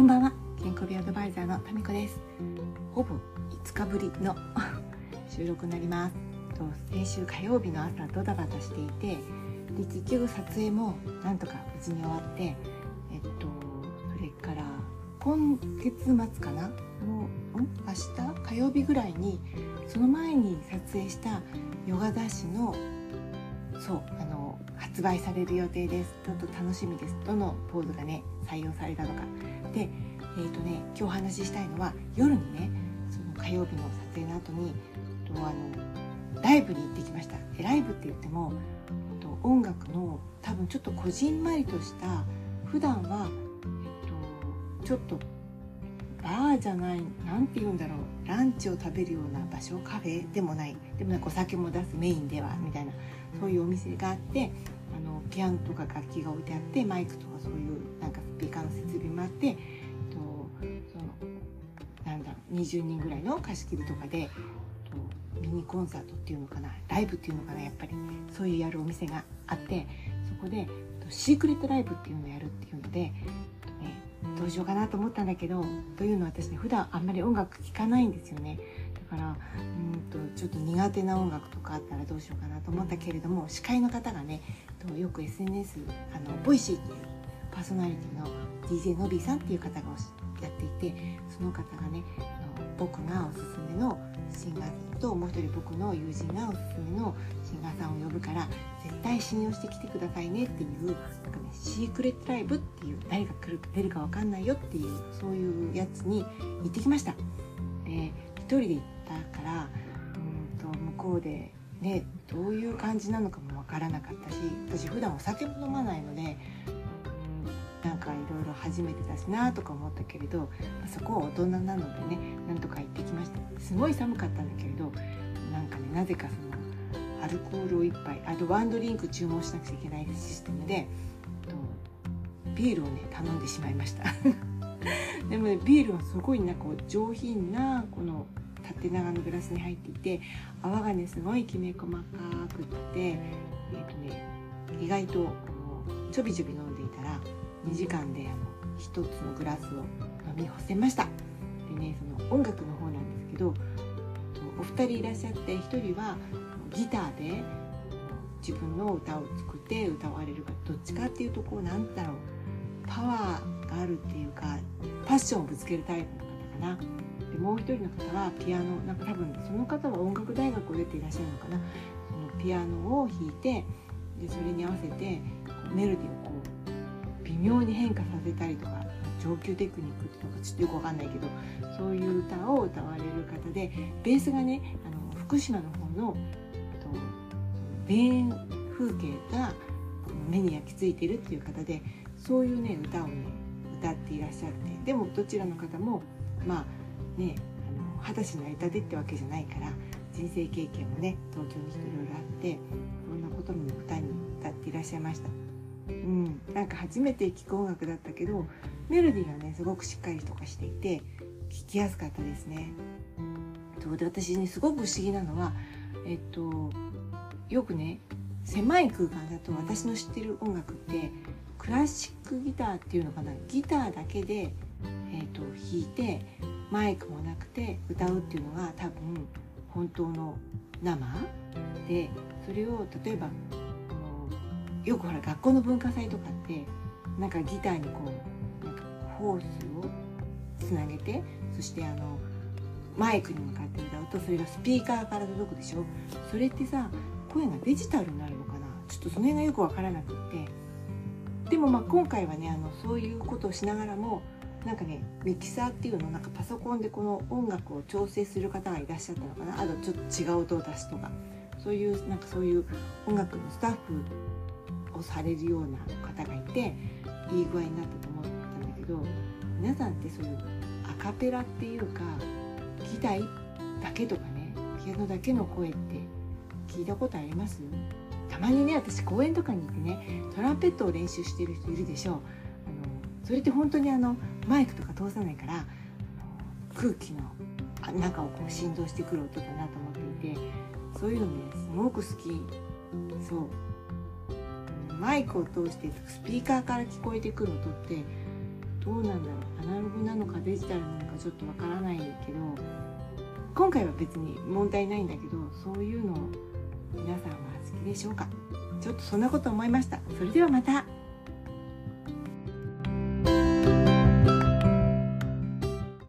こんばんは。健康美アドバイザーのタミコです。ほぼ5日ぶりの 収録になります。と先週火曜日の朝ドタバタしていてで結局撮影もなんとか無事に終わってえっとそれから今月末かな？もうん？明日？火曜日ぐらいにその前に撮影したヨガ雑誌のそうあの発売される予定です。ちょっと楽しみです。どのポーズがね採用されたのか。でえーとね、今日お話ししたいのは夜にねその火曜日の撮影の後にとあのライブに行ってきました。でライブって言ってもと音楽の多分ちょっとこじんまりとした普段は、えっと、ちょっとバーじゃない何て言うんだろうランチを食べるような場所カフェでもない。でもなんかお酒も出すメインではみたいなそういうお店があってピアノとか楽器が置いてあってマイクとかそういうなんかスピーカーの設備もあってえっと、そのなんだろう20人ぐらいの貸し切りとかでえっとミニコンサートっていうのかなライブっていうのかなやっぱりそういうやるお店があってそこでえっとシークレットライブっていうのをやるっていうので、ね、どうしようかなと思ったんだけどというのは私ね普段あんまり音楽聴かないんですよね。だからうんとちょっと苦手な音楽とかあったらどうしようかなと思ったけれども司会の方がねとよく SNS あの Voicy っていうパーソナリティの DJ のびさんっていう方がやっていてその方がねあの僕がおすすめのシンガーともう一人僕の友人がおすすめのシンガーさんを呼ぶから絶対信用してきてくださいねっていうなんかねシークレットライブっていう誰が来るか出るか分かんないよっていうそういうやつに行ってきました。で一人で行ったからうんと向こうでねどういう感じなのかも分からなかったし私普段お酒も飲まないのでなんかいろいろ初めてだしなとか思ったけれどそこは大人なのでねなんとか行ってきました。すごい寒かったんだけれどなんかねなぜかそのアルコールを1杯あとワンドリンク注文しなくちゃいけないシステムでビールをね頼んでしまいました。でもねビールはすごいなんか上品なこの縦長のグラスに入っていて泡がねすごいきめ細かくってえっ、ー、とね意外とちょびちょび飲んでいたら2時間であの1つのグラスを飲み干せました。でねその音楽の方なんですけどお二人いらっしゃって1人はギターで自分の歌を作って歌われるかどっちかっていうとこうなんだろうパワーがあるっていうかパッションをぶつけるタイプの方かな。でもう一人の方はピアノなんか多分その方は音楽大学を出ていらっしゃるのかな。そのピアノを弾いてでそれに合わせてメロディーをこう微妙に変化させたりとか上級テクニックっていうのかちょっとよくわかんないけどそういう歌を歌われる方でベースがねあの福島の方のと田園風景が目に焼き付いてるっていう方でそういうね歌をね歌っていらっしゃってでもどちらの方もまあねあの二十歳になりたてってわけじゃないから人生経験もね東京にいろいろあってそんなことも歌に歌っていらっしゃいました。うん、なんか初めて聴く音楽だったけどメロディーがねすごくしっかりとかしていて聴きやすかったですね。そうで私ねすごく不思議なのはえっとよくね狭い空間だと私の知ってる音楽ってクラシックギターっていうのかなギターだけで、えっと弾いてマイクもなくて歌うっていうのが多分本当の生でそれを例えばよくほら学校の文化祭とかってなんかギターにこうなんかホースをつなげてそしてあのマイクに向かって歌うとそれがスピーカーから届くでしょ？それってさ声がデジタルになるのかな？ちょっとその辺がよく分からなくって。でもまあ今回はねあのそういうことをしながらもなんかねミキサーっていうのなんかパソコンでこの音楽を調整する方がいらっしゃったのかな。あとちょっと違う音を出すとか。そういうなんかそういう音楽のスタッフをされるような方がいていい具合になったと思ったんだけど皆さんってそういうアカペラっていうかギターだけとかねピアノだけの声って聞いたことあります？たまにね私公園とかに行ってねトランペットを練習してる人いるでしょ。うあのそれって本当にあのマイクとか通さないから空気の中をこう振動してくる音だなと思っていてそういうのねすごく好き。そう。マイクを通してスピーカーから聞こえてくる音ってどうなんだろう。アナログなのかデジタルなのかちょっとわからないけど今回は別に問題ないんだけどそういうのを皆さんは好きでしょうか。ちょっとそんなこと思いました。それではまた。